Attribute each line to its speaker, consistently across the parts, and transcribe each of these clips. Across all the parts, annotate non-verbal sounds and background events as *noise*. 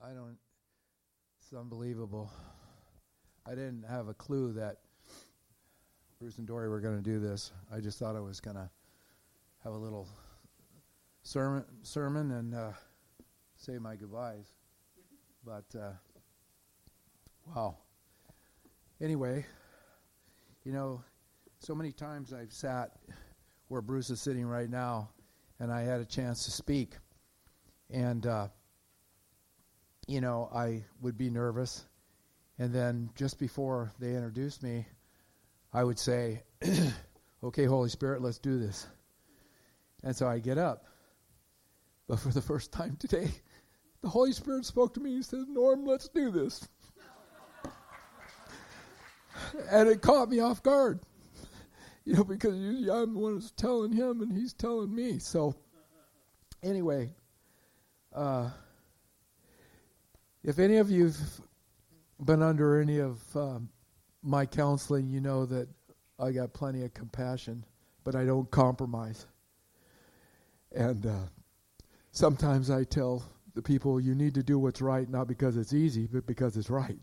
Speaker 1: I don't. It's unbelievable. I didn't have a clue that Bruce and Dory were going to do this. I just thought I was going to have a little sermon, sermon and uh, say my goodbyes. But uh, wow. Anyway, you know, so many times I've sat where Bruce is sitting right now, and I had a chance to speak, and. Uh, you know, I would be nervous. And then just before they introduced me, I would say, *clears throat* okay, Holy Spirit, let's do this. And so I get up. But for the first time today, *laughs* the Holy Spirit spoke to me and said, Norm, let's do this. *laughs* and it caught me off guard. *laughs* You know, because I'm the one who's telling him and he's telling me. So, anyway, uh, if any of you've been under any of um, my counseling, you know that I got plenty of compassion, but I don't compromise. And uh, sometimes I tell the people, you need to do what's right, not because it's easy, but because it's right.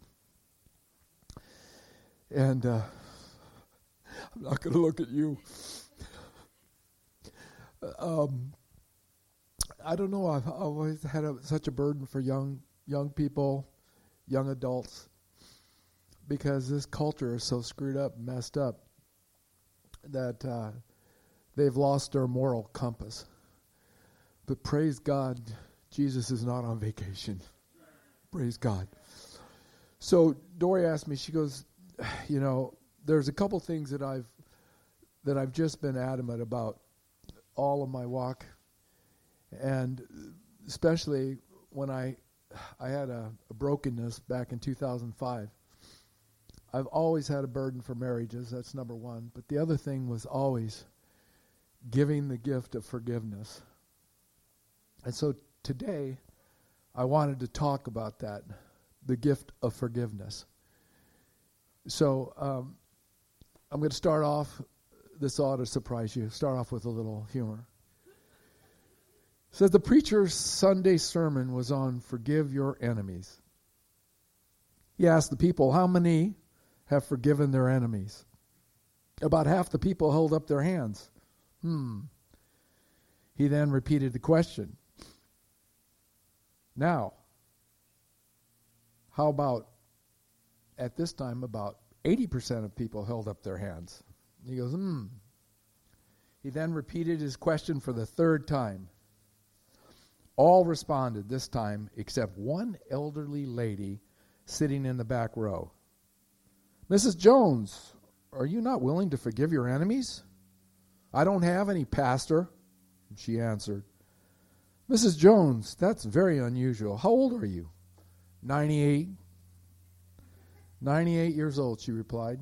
Speaker 1: And uh, I'm not going to look at you. Um, I don't know. I've always had a, such a burden for young young people, young adults, because this culture is so screwed up, messed up, that uh, they've lost their moral compass. But praise God, Jesus is not on vacation. Praise God. So Dory asked me, she goes, you know, there's a couple things that I've that I've just been adamant about all of my walk, and especially when I I had a, a brokenness back in 2005. I've always had a burden for marriages. That's number one. But the other thing was always giving the gift of forgiveness. And so today, I wanted to talk about that the gift of forgiveness. So um, I'm going to start off, this ought to surprise you, start off with a little humor says the preacher's Sunday sermon was on forgive your enemies. He asked the people, How many have forgiven their enemies? About half the people held up their hands. Hmm. He then repeated the question. Now, how about at this time about 80% of people held up their hands? He goes, hmm. He then repeated his question for the third time. All responded this time except one elderly lady sitting in the back row. Mrs. Jones, are you not willing to forgive your enemies? I don't have any, Pastor, she answered. Mrs. Jones, that's very unusual. How old are you? 98. 98 years old, she replied.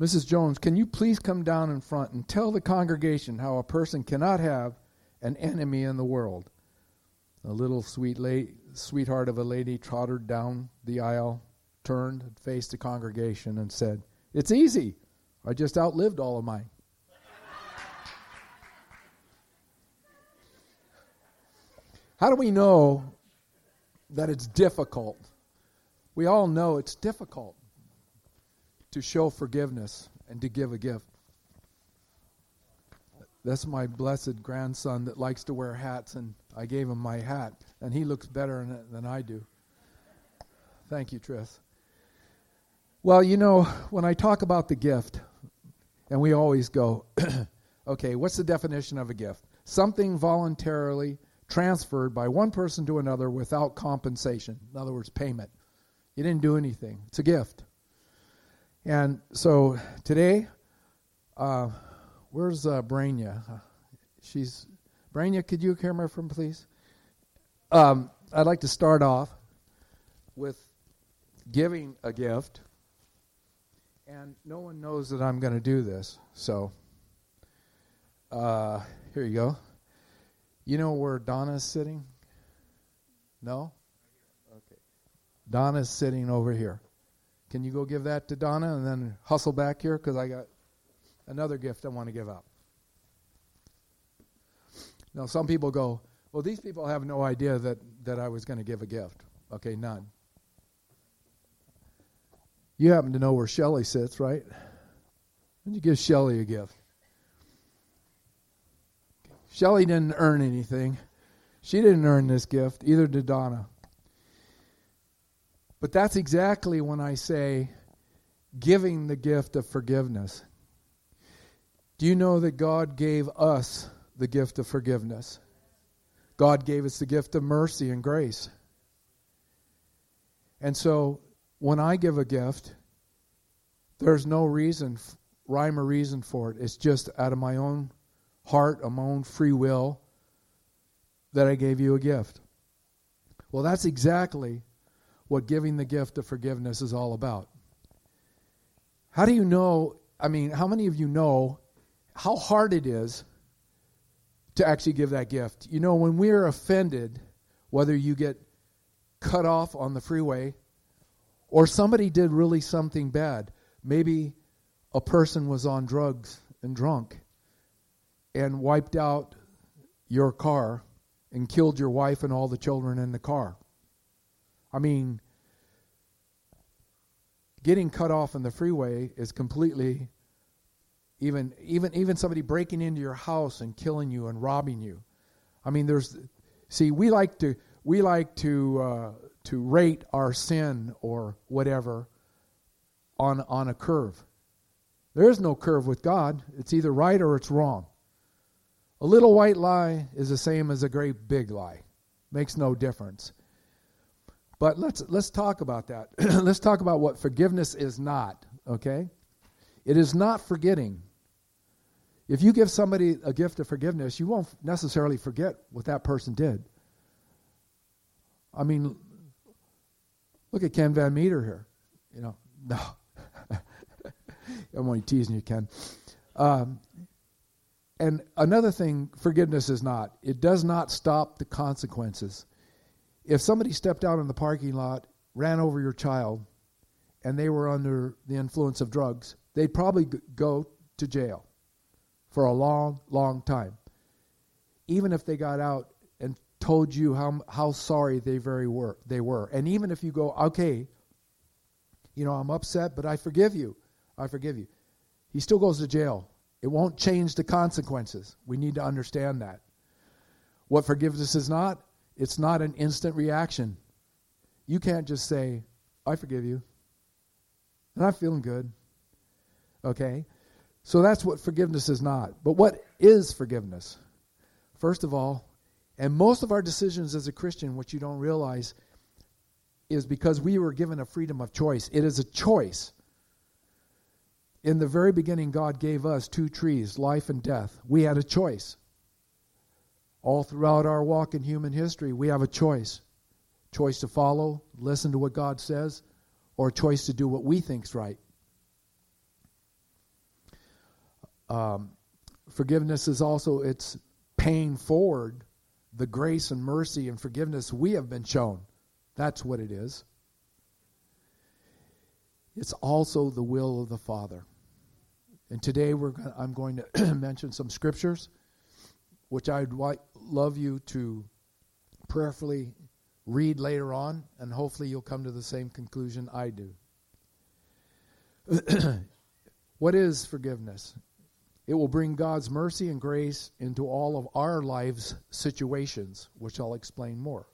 Speaker 1: Mrs. Jones, can you please come down in front and tell the congregation how a person cannot have an enemy in the world? A little sweet la- sweetheart of a lady trotted down the aisle, turned, faced the congregation, and said, It's easy. I just outlived all of mine. How do we know that it's difficult? We all know it's difficult to show forgiveness and to give a gift. That's my blessed grandson that likes to wear hats, and I gave him my hat, and he looks better in it than I do. Thank you, Tris. Well, you know, when I talk about the gift, and we always go, *clears throat* okay, what's the definition of a gift? Something voluntarily transferred by one person to another without compensation. In other words, payment. You didn't do anything. It's a gift. And so today, uh, Where's uh? She's Brania. Could you camera from please? Um, I'd like to start off with giving a gift, and no one knows that I'm going to do this. So uh, here you go. You know where Donna's sitting? No. Okay. Donna's sitting over here. Can you go give that to Donna and then hustle back here because I got another gift I want to give up. Now, some people go, well, these people have no idea that, that I was going to give a gift. Okay, none. You happen to know where Shelley sits, right? And you give Shelley a gift. Shelley didn't earn anything. She didn't earn this gift, either did Donna. But that's exactly when I say giving the gift of forgiveness. Do you know that God gave us the gift of forgiveness? God gave us the gift of mercy and grace. And so when I give a gift, there's no reason, rhyme or reason for it. It's just out of my own heart, of my own free will, that I gave you a gift. Well, that's exactly what giving the gift of forgiveness is all about. How do you know? I mean, how many of you know how hard it is to actually give that gift? You know, when we're offended, whether you get cut off on the freeway or somebody did really something bad, maybe a person was on drugs and drunk and wiped out your car and killed your wife and all the children in the car. I mean, getting cut off in the freeway is completely even even even somebody breaking into your house and killing you and robbing you. I mean, there's see we like to we like to uh, to rate our sin or whatever on on a curve. There is no curve with God. It's either right or it's wrong. A little white lie is the same as a great big lie. Makes no difference. But let's let's talk about that. *clears throat* let's talk about what forgiveness is not, okay? It is not forgetting. If you give somebody a gift of forgiveness, you won't necessarily forget what that person did. I mean, look at Ken Van Meter here. You know, *laughs* no. I'm only teasing you, Ken. Um, and another thing, forgiveness is not. It does not stop the consequences. If somebody stepped out in the parking lot, ran over your child, and they were under the influence of drugs, they'd probably go to jail for a long, long time. Even if they got out and told you how how sorry they very were they were. And even if you go, okay, you know, I'm upset, but I forgive you. I forgive you. He still goes to jail it won't change the consequences. We need to understand that. What forgiveness is not, it's not an instant reaction. You can't just say, I forgive you. And I'm feeling good. Okay? So that's what forgiveness is not. But what is forgiveness? First of all, and most of our decisions as a Christian, what you don't realize, is because we were given a freedom of choice. It is a choice in the very beginning, God gave us two trees, life and death. We had a choice. All throughout our walk in human history, we have a choice. Choice to follow, listen to what God says, or choice to do what we think's right. Um, forgiveness is also it's paying forward the grace and mercy and forgiveness we have been shown. That's what it is. It's also the will of the Father. And today we're gonna, I'm going to *clears throat* mention some scriptures, which I'd love you to prayerfully read later on, and hopefully you'll come to the same conclusion I do. *clears throat* what is forgiveness? It will bring God's mercy and grace into all of our lives' situations, which I'll explain more.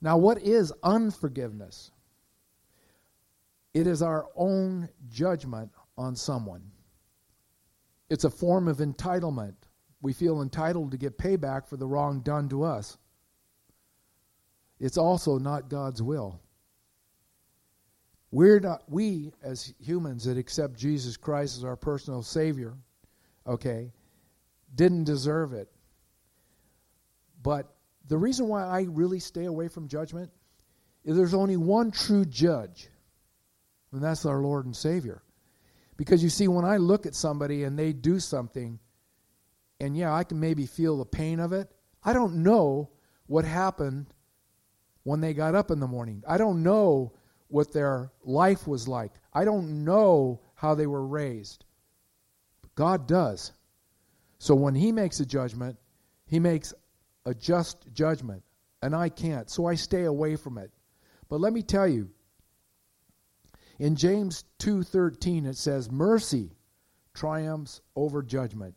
Speaker 1: Now, what is unforgiveness? It is our own judgment on someone. It's a form of entitlement. We feel entitled to get payback for the wrong done to us. It's also not God's will. We're not, we, as humans that accept Jesus Christ as our personal Savior, okay, didn't deserve it. But the reason why I really stay away from judgment is there's only one true judge, and that's our Lord and Savior. Because you see, when I look at somebody and they do something, and yeah, I can maybe feel the pain of it, I don't know what happened when they got up in the morning. I don't know what their life was like. I don't know how they were raised. God does. So when He makes a judgment, He makes a just judgment, and I can't, so I stay away from it. But let me tell you, in James 2:13 it says mercy triumphs over judgment.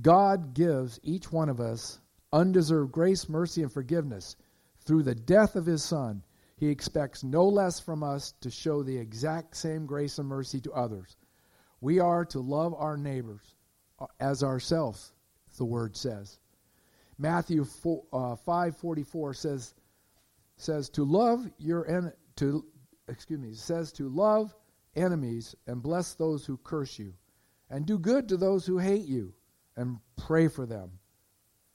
Speaker 1: God gives each one of us undeserved grace, mercy and forgiveness through the death of his son. He expects no less from us to show the exact same grace and mercy to others. We are to love our neighbors uh, as ourselves, the word says. Matthew 4, uh, 5:44 says says to love your en- to excuse me says to love enemies and bless those who curse you and do good to those who hate you and pray for them.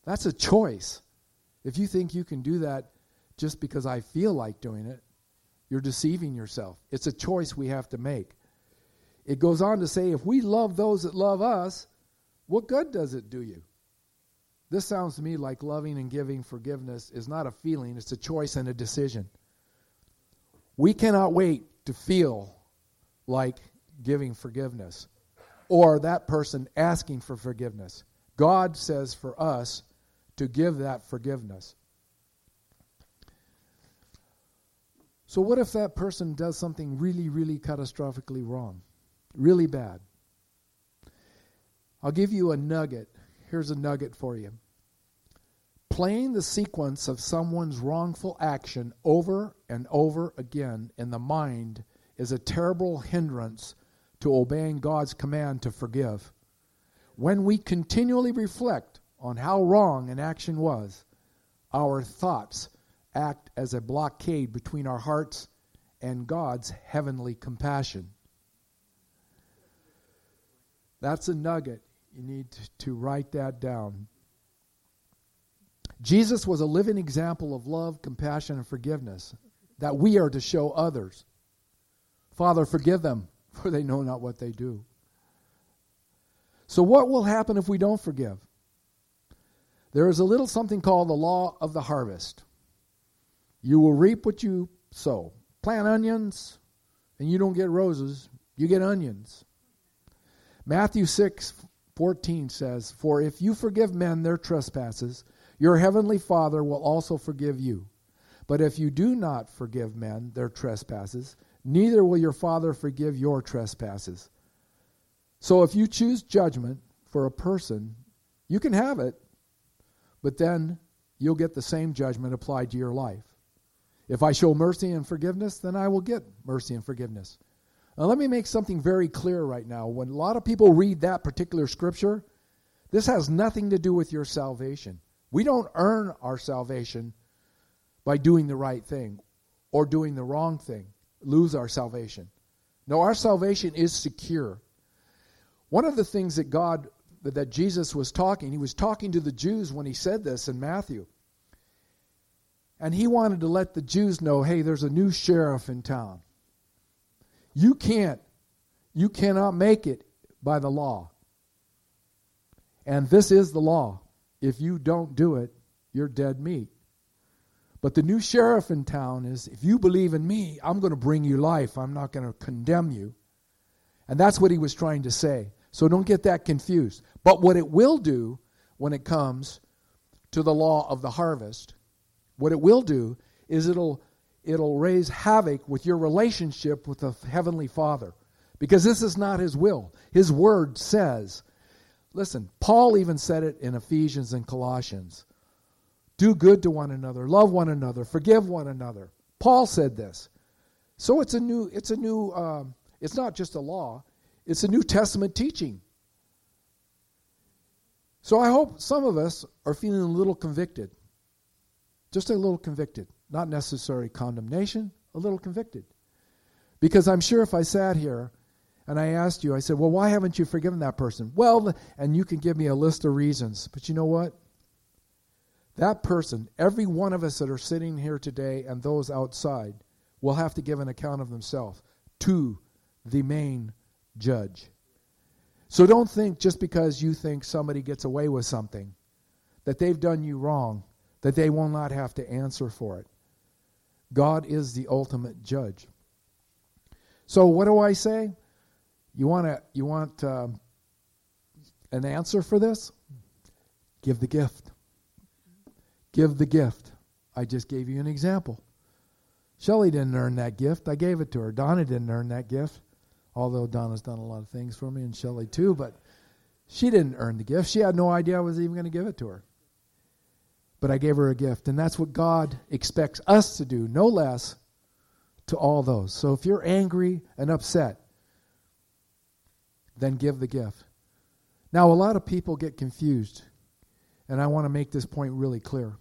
Speaker 1: That's a choice. If you think you can do that just because I feel like doing it, you're deceiving yourself. It's a choice we have to make. It goes on to say, if we love those that love us, what good does it do you? This sounds to me like loving and giving forgiveness is not a feeling, it's a choice and a decision. We cannot wait to feel like giving forgiveness or that person asking for forgiveness. God says for us to give that forgiveness. So, what if that person does something really, really catastrophically wrong? Really bad? I'll give you a nugget. Here's a nugget for you. Playing the sequence of someone's wrongful action over and over again in the mind is a terrible hindrance to obeying God's command to forgive. When we continually reflect on how wrong an action was, our thoughts act as a blockade between our hearts and God's heavenly compassion. That's a nugget. You need to write that down. Jesus was a living example of love, compassion, and forgiveness that we are to show others. Father, forgive them, *laughs* for they know not what they do. So, what will happen if we don't forgive? There is a little something called the law of the harvest. You will reap what you sow. Plant onions, and you don't get roses, you get onions. Matthew 6 14 says, For if you forgive men their trespasses, your heavenly Father will also forgive you. But if you do not forgive men their trespasses, neither will your Father forgive your trespasses. So if you choose judgment for a person, you can have it, but then you'll get the same judgment applied to your life. If I show mercy and forgiveness, then I will get mercy and forgiveness. Now, let me make something very clear right now. When a lot of people read that particular scripture, this has nothing to do with your salvation. We don't earn our salvation by doing the right thing or doing the wrong thing, lose our salvation. No, our salvation is secure. One of the things that God, that Jesus was talking, he was talking to the Jews when he said this in Matthew. And he wanted to let the Jews know hey, there's a new sheriff in town. You can't, you cannot make it by the law. And this is the law. If you don't do it, you're dead meat. But the new sheriff in town is if you believe in me, I'm going to bring you life. I'm not going to condemn you. And that's what he was trying to say. So don't get that confused. But what it will do when it comes to the law of the harvest, what it will do is it'll it'll raise havoc with your relationship with the heavenly Father. Because this is not his will. His word says, listen, Paul even said it in Ephesians and Colossians. Do good to one another, love one another, forgive one another. Paul said this. So it's a new, it's a new, um, it's not just a law, it's a New Testament teaching. So I hope some of us are feeling a little convicted. Just a little convicted. Not necessary condemnation, a little convicted. Because I'm sure if I sat here and I asked you, I said, Well, why haven't you forgiven that person? Well, and you can give me a list of reasons. But you know what? That person, every one of us that are sitting here today and those outside, will have to give an account of themselves to the main judge. So don't think just because you think somebody gets away with something that they've done you wrong, that they will not have to answer for it. God is the ultimate judge. So what do I say? You want to you want um, an answer for this? Give the gift. Give the gift I just gave you an example. Shelley didn't earn that gift. I gave it to her. Donna didn't earn that gift, although Donna's done a lot of things for me and Shelley too, but she didn't earn the gift. She had no idea I was even going to give it to her. But I gave her a gift, and that's what God expects us to do, no less, to all those. So if you're angry and upset, then give the gift. Now, a lot of people get confused, and I want to make this point really clear.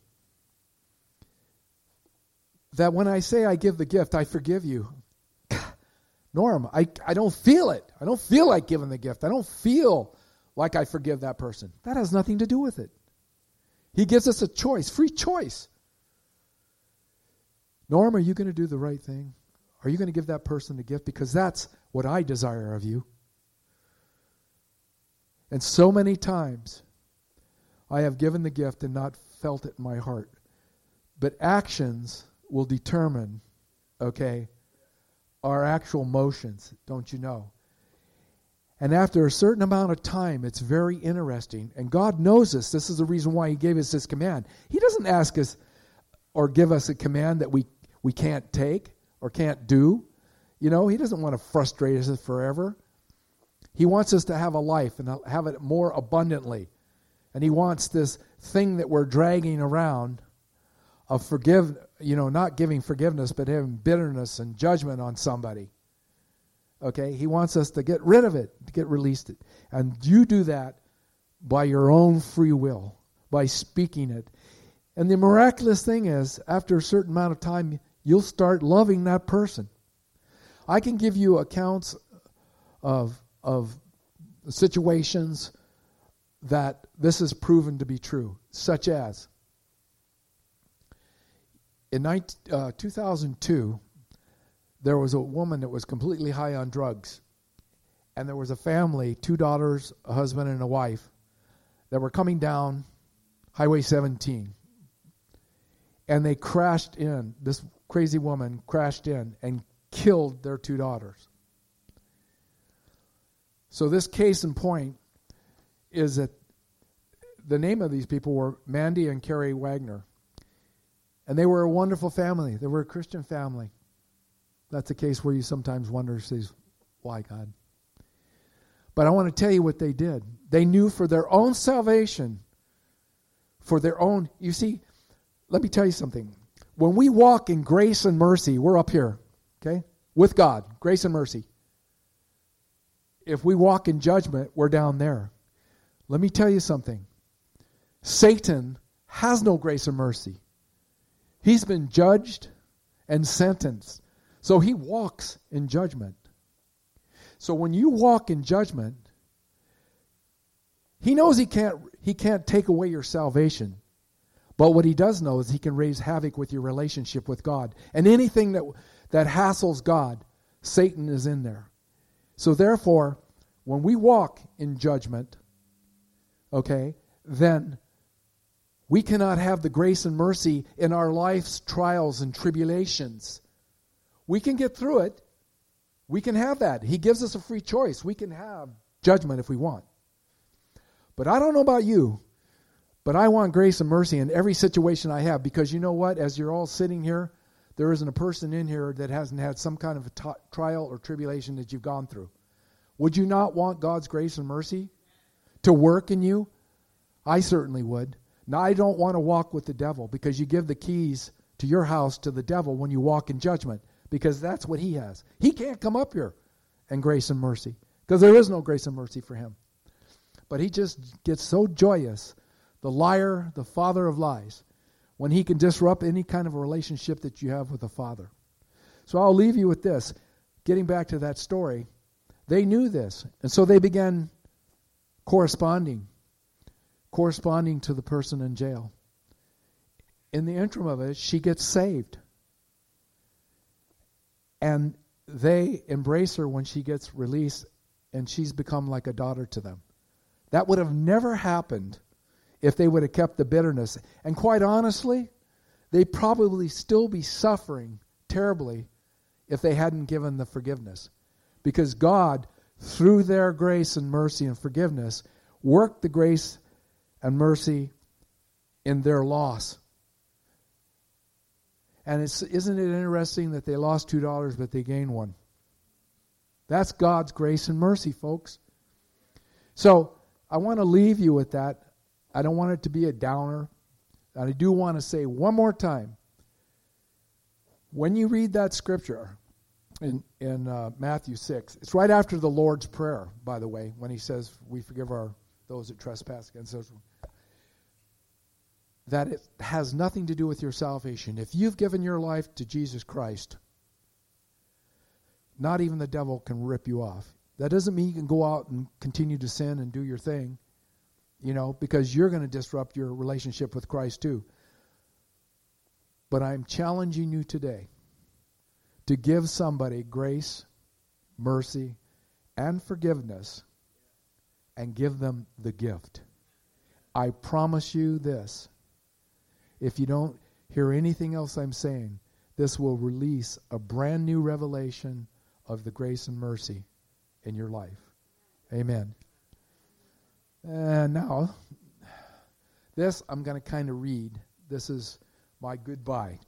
Speaker 1: That when I say I give the gift, I forgive you. *laughs* Norm, I, I don't feel it. I don't feel like giving the gift. I don't feel like I forgive that person. That has nothing to do with it. He gives us a choice, free choice. Norm, are you going to do the right thing? Are you going to give that person the gift? Because that's what I desire of you. And so many times I have given the gift and not felt it in my heart. But actions will determine, okay, our actual motions, don't you know? And after a certain amount of time, it's very interesting. And God knows this. This is the reason why He gave us this command. He doesn't ask us or give us a command that we, we can't take or can't do. You know, He doesn't want to frustrate us forever. He wants us to have a life and have it more abundantly. And He wants this thing that we're dragging around of forgive, you know, not giving forgiveness, but having bitterness and judgment on somebody. Okay? He wants us to get rid of it, to get released it. And you do that by your own free will, by speaking it. And the miraculous thing is, after a certain amount of time, you'll start loving that person. I can give you accounts of of situations that this is proven to be true, such as in 19, uh, 2002, there was a woman that was completely high on drugs. And there was a family, two daughters, a husband, and a wife, that were coming down Highway 17. And they crashed in. This crazy woman crashed in and killed their two daughters. So, this case in point is that the name of these people were Mandy and Carrie Wagner. And they were a wonderful family. They were a Christian family. That's a case where you sometimes wonder, says, why God? But I want to tell you what they did. They knew for their own salvation, for their own. You see, let me tell you something. When we walk in grace and mercy, we're up here, okay? With God, grace and mercy if we walk in judgment, we're down there. Let me tell you something Satan has no grace or mercy. He's been judged and sentenced. So he walks in judgment. So when you walk in judgment, he knows he can't he can't take away your salvation. But what he does know is he can raise havoc with your relationship with God. And anything that that hassles God, Satan is in there. So therefore, when we walk in judgment, okay, then we cannot have the grace and mercy in our life's trials and tribulations. We can get through it. We can have that. He gives us a free choice. We can have judgment if we want. But I don't know about you, but I want grace and mercy in every situation I have because you know what? As you're all sitting here, there isn't a person in here that hasn't had some kind of a t- trial or tribulation that you've gone through. Would you not want God's grace and mercy to work in you? I certainly would. Now, I don't want to walk with the devil because you give the keys to your house to the devil when you walk in judgment because that's what he has. He can't come up here and grace and mercy because there is no grace and mercy for him. But he just gets so joyous, the liar, the father of lies, when he can disrupt any kind of a relationship that you have with the father. So I'll leave you with this. Getting back to that story, they knew this. And so they began corresponding, corresponding to the person in jail. In the interim of it, she gets saved. And they embrace her when she gets released, and she's become like a daughter to them. That would have never happened if they would have kept the bitterness. And quite honestly, they'd probably still be suffering terribly if they hadn't given the forgiveness because God, through their grace and mercy and forgiveness, worked the grace and mercy in their loss. And isn't it interesting that they lost $2 but they gained one? That's God's grace and mercy, folks. So I want to leave you with that. I don't want it to be a downer. And I do want to say one more time when you read that scripture in, in uh, Matthew 6, it's right after the Lord's Prayer, by the way, when he says, We forgive our those that trespass against us. That it has nothing to do with your salvation. If you've given your life to Jesus Christ, not even the devil can rip you off. That doesn't mean you can go out and continue to sin and do your thing, you know, because you're going to disrupt your relationship with Christ too. But I'm challenging you today to give somebody grace, mercy, and forgiveness and give them the gift. I promise you this. If you don't hear anything else I'm saying, this will release a brand new revelation of the grace and mercy in your life. Amen. And now, this I'm going to kind of read. This is my goodbye.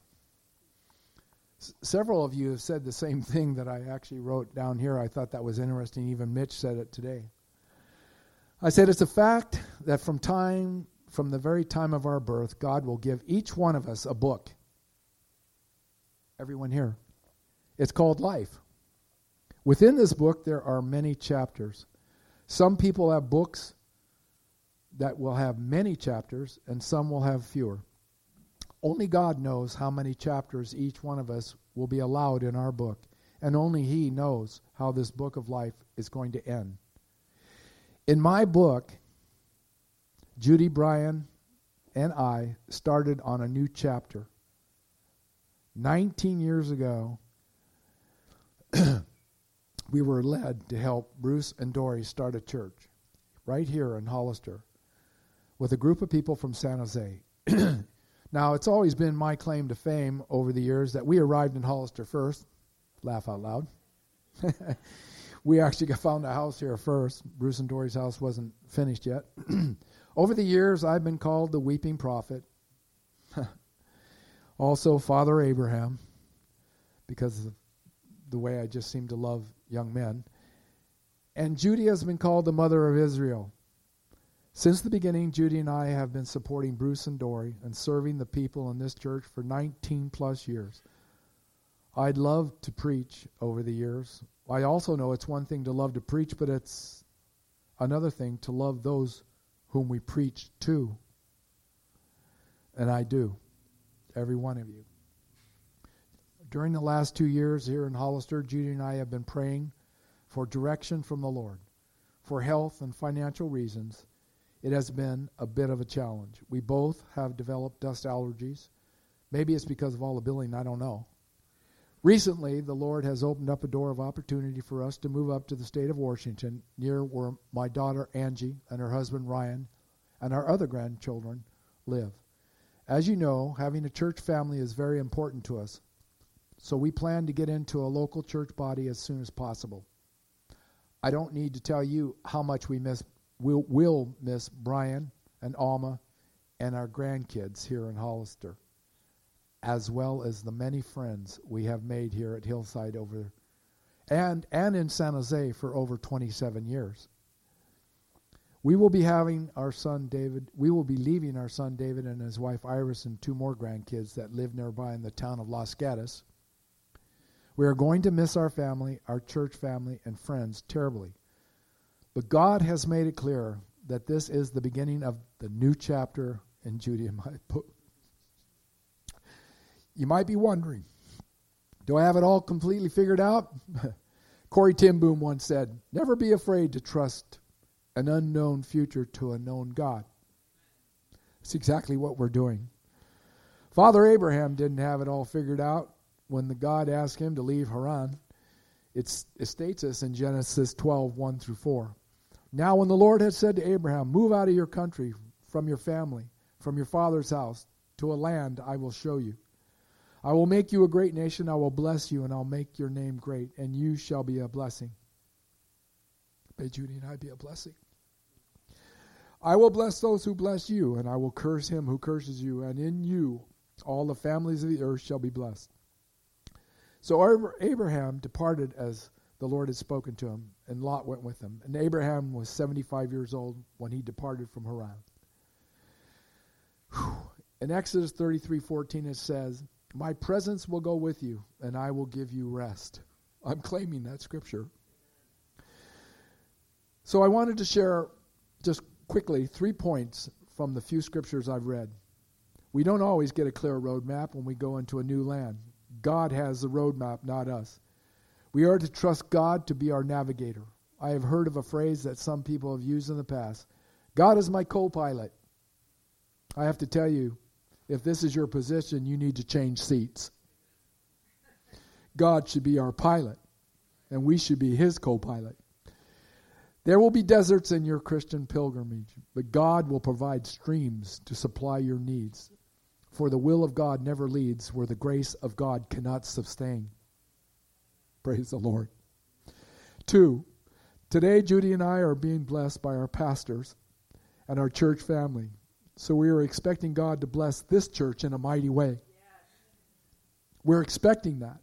Speaker 1: S- several of you have said the same thing that I actually wrote down here. I thought that was interesting. Even Mitch said it today. I said it's a fact that from time from the very time of our birth, God will give each one of us a book. Everyone here. It's called life. Within this book, there are many chapters. Some people have books that will have many chapters, and some will have fewer. Only God knows how many chapters each one of us will be allowed in our book, and only He knows how this book of life is going to end. In my book, Judy Bryan and I started on a new chapter. 19 years ago, *clears throat* we were led to help Bruce and Dory start a church right here in Hollister with a group of people from San Jose. *clears throat* now, it's always been my claim to fame over the years that we arrived in Hollister first. Laugh out loud. *laughs* we actually found a house here first. Bruce and Dory's house wasn't finished yet. *clears throat* over the years, I've been called the weeping prophet. *laughs* also, Father Abraham, because of the way I just seem to love young men. And Judy has been called the mother of Israel. Since the beginning, Judy and I have been supporting Bruce and Dory and serving the people in this church for 19 plus years. I'd love to preach over the years. I also know it's one thing to love to preach, but it's another thing to love those whom we preach to. And I do, every one of you. During the last two years here in Hollister, Judy and I have been praying for direction from the Lord. For health and financial reasons, it has been a bit of a challenge. We both have developed dust allergies. Maybe it's because of all the billing, I don't know. Recently, the Lord has opened up a door of opportunity for us to move up to the state of Washington, near where my daughter Angie and her husband Ryan and our other grandchildren live. As you know, having a church family is very important to us. So we plan to get into a local church body as soon as possible. I don't need to tell you how much we miss will will miss Brian and Alma and our grandkids here in Hollister, as well as the many friends we have made here at Hillside over and and in San Jose for over 27 years. We will be having our son David, we will be leaving our son David and his wife Iris and two more grandkids that live nearby in the town of Los Gatos we are going to miss our family, our church family, and friends terribly. But God has made it clear that this is the beginning of the new chapter in Judy and my book. You might be wondering, do I have it all completely figured out? *laughs* Corrie ten Boom once said, Never be afraid to trust an unknown future to a known God. That's exactly what we're doing. Father Abraham didn't have it all figured out when the God asked him to leave Haran, it states us in Genesis 12, 1 through 4. Now, when the Lord had said to Abraham, Move out of your country, from your family, from your father's house, to a land I will show you. I will make you a great nation, I will bless you, and I'll make your name great, and you shall be a blessing. May Judy and I be a blessing. I will bless those who bless you, and I will curse him who curses you, and in you All the families of the earth shall be blessed. So Abraham departed as the Lord had spoken to him, and Lot went with him. And Abraham was 75 years old when he departed from Haran. Whew. In Exodus 33:14 it says, "My presence will go with you, and I will give you rest." I'm claiming that scripture. So I wanted to share just quickly three points from the few scriptures I've read. We don't always get a clear roadmap when we go into a new land. God has the roadmap, not us. We are to trust God to be our navigator. I have heard of a phrase that some people have used in the past God is my co pilot. I have to tell you, if this is your position, you need to change seats. God should be our pilot, and we should be his co pilot. There will be deserts in your Christian pilgrimage, but God will provide streams to supply your needs. For the will of God never leads where the grace of God cannot sustain. Praise the Lord. Two, today Judy and I are being blessed by our pastors and our church family. So we are expecting God to bless this church in a mighty way. We're expecting that.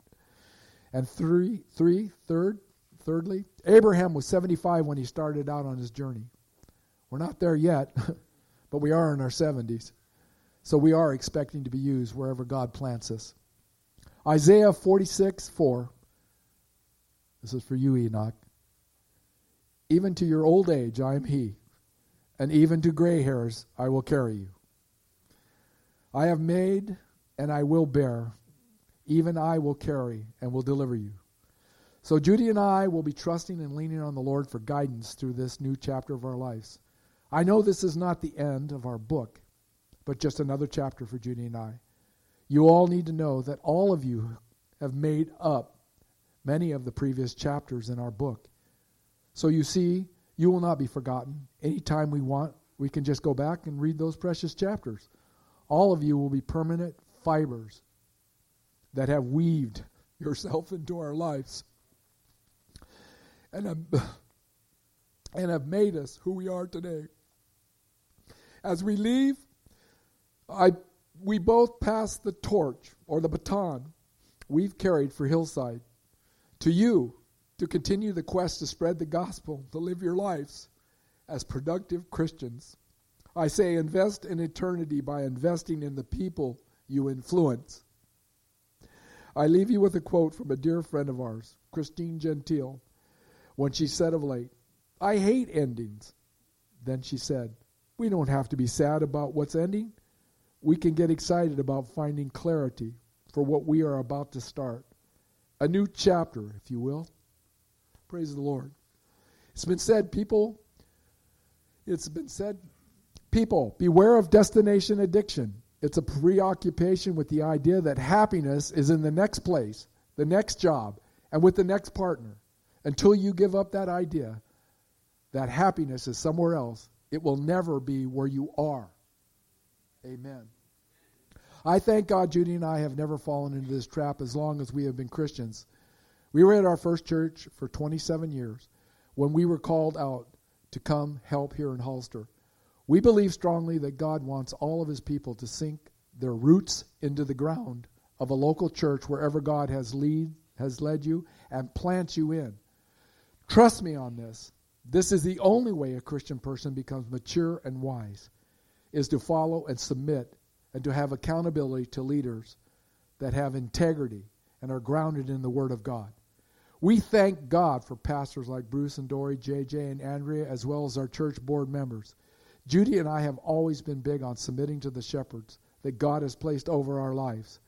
Speaker 1: And three, three, third, thirdly, Abraham was 75 when he started out on his journey. We're not there yet, *laughs* but we are in our 70s. So we are expecting to be used wherever God plants us. Isaiah 46, 4. This is for you, Enoch. Even to your old age I am he, and even to gray hairs I will carry you. I have made and I will bear, even I will carry and will deliver you. So Judy and I will be trusting and leaning on the Lord for guidance through this new chapter of our lives. I know this is not the end of our book, but just another chapter for Judy and I. You all need to know that all of you have made up many of the previous chapters in our book. So you see, you will not be forgotten. Anytime we want, we can just go back and read those precious chapters. All of you will be permanent fibers that have weaved *laughs* yourself into our lives and have, *laughs* and have made us who we are today. As we leave I, we both pass the torch or the baton we've carried for Hillside to you to continue the quest to spread the gospel, to live your lives as productive Christians. I say invest in eternity by investing in the people you influence. I leave you with a quote from a dear friend of ours, Christine Gentile, when she said of late, I hate endings. Then she said, We don't have to be sad about what's ending we can get excited about finding clarity for what we are about to start. A new chapter, if you will. Praise the Lord. It's been said, people, it's been said, people, beware of destination addiction. It's a preoccupation with the idea that happiness is in the next place, the next job, and with the next partner. Until you give up that idea that happiness is somewhere else, it will never be where you are. Amen. I thank God Judy and I have never fallen into this trap as long as we have been Christians. We were at our first church for 27 years when we were called out to come help here in Hollister. We believe strongly that God wants all of his people to sink their roots into the ground of a local church wherever God has lead has led you and plants you in. Trust me on this. This is the only way a Christian person becomes mature and wise is to follow and submit and to have accountability to leaders that have integrity and are grounded in the Word of God. We thank God for pastors like Bruce and Dory, JJ and Andrea, as well as our church board members. Judy and I have always been big on submitting to the shepherds that God has placed over our lives.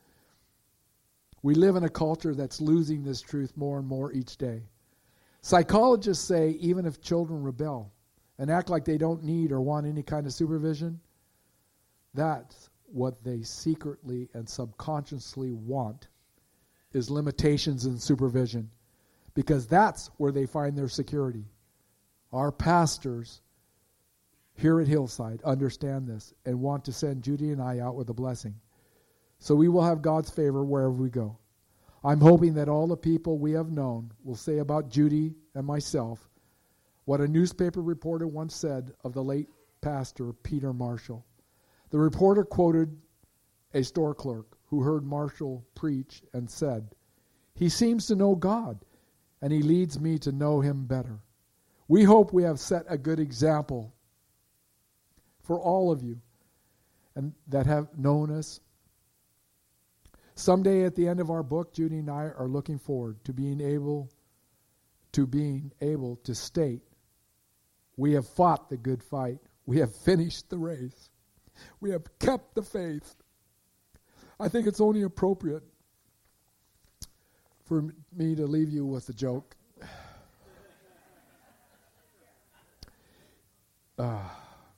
Speaker 1: We live in a culture that's losing this truth more and more each day. Psychologists say even if children rebel and act like they don't need or want any kind of supervision, that's what they secretly and subconsciously want is limitations and supervision because that's where they find their security. Our pastors here at Hillside understand this and want to send Judy and I out with a blessing. So we will have God's favor wherever we go. I'm hoping that all the people we have known will say about Judy and myself what a newspaper reporter once said of the late pastor Peter Marshall. The reporter quoted a store clerk, who heard Marshall preach and said, He seems to know God, and he leads me to know him better. We hope we have set a good example for all of you and that have known us. Someday at the end of our book, Judy and I are looking forward to being able to being able to state we have fought the good fight. We have finished the race. We have kept the faith. I think it's only appropriate for me to leave you with a joke. Uh,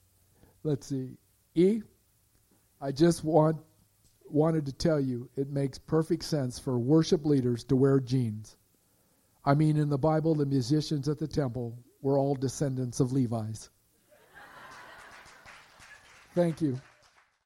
Speaker 1: *sighs* let's see. E, I just want wanted to tell you it makes perfect sense for worship leaders to wear jeans. I mean, in the Bible, the musicians at the temple were all descendants of Levi's. Thank you.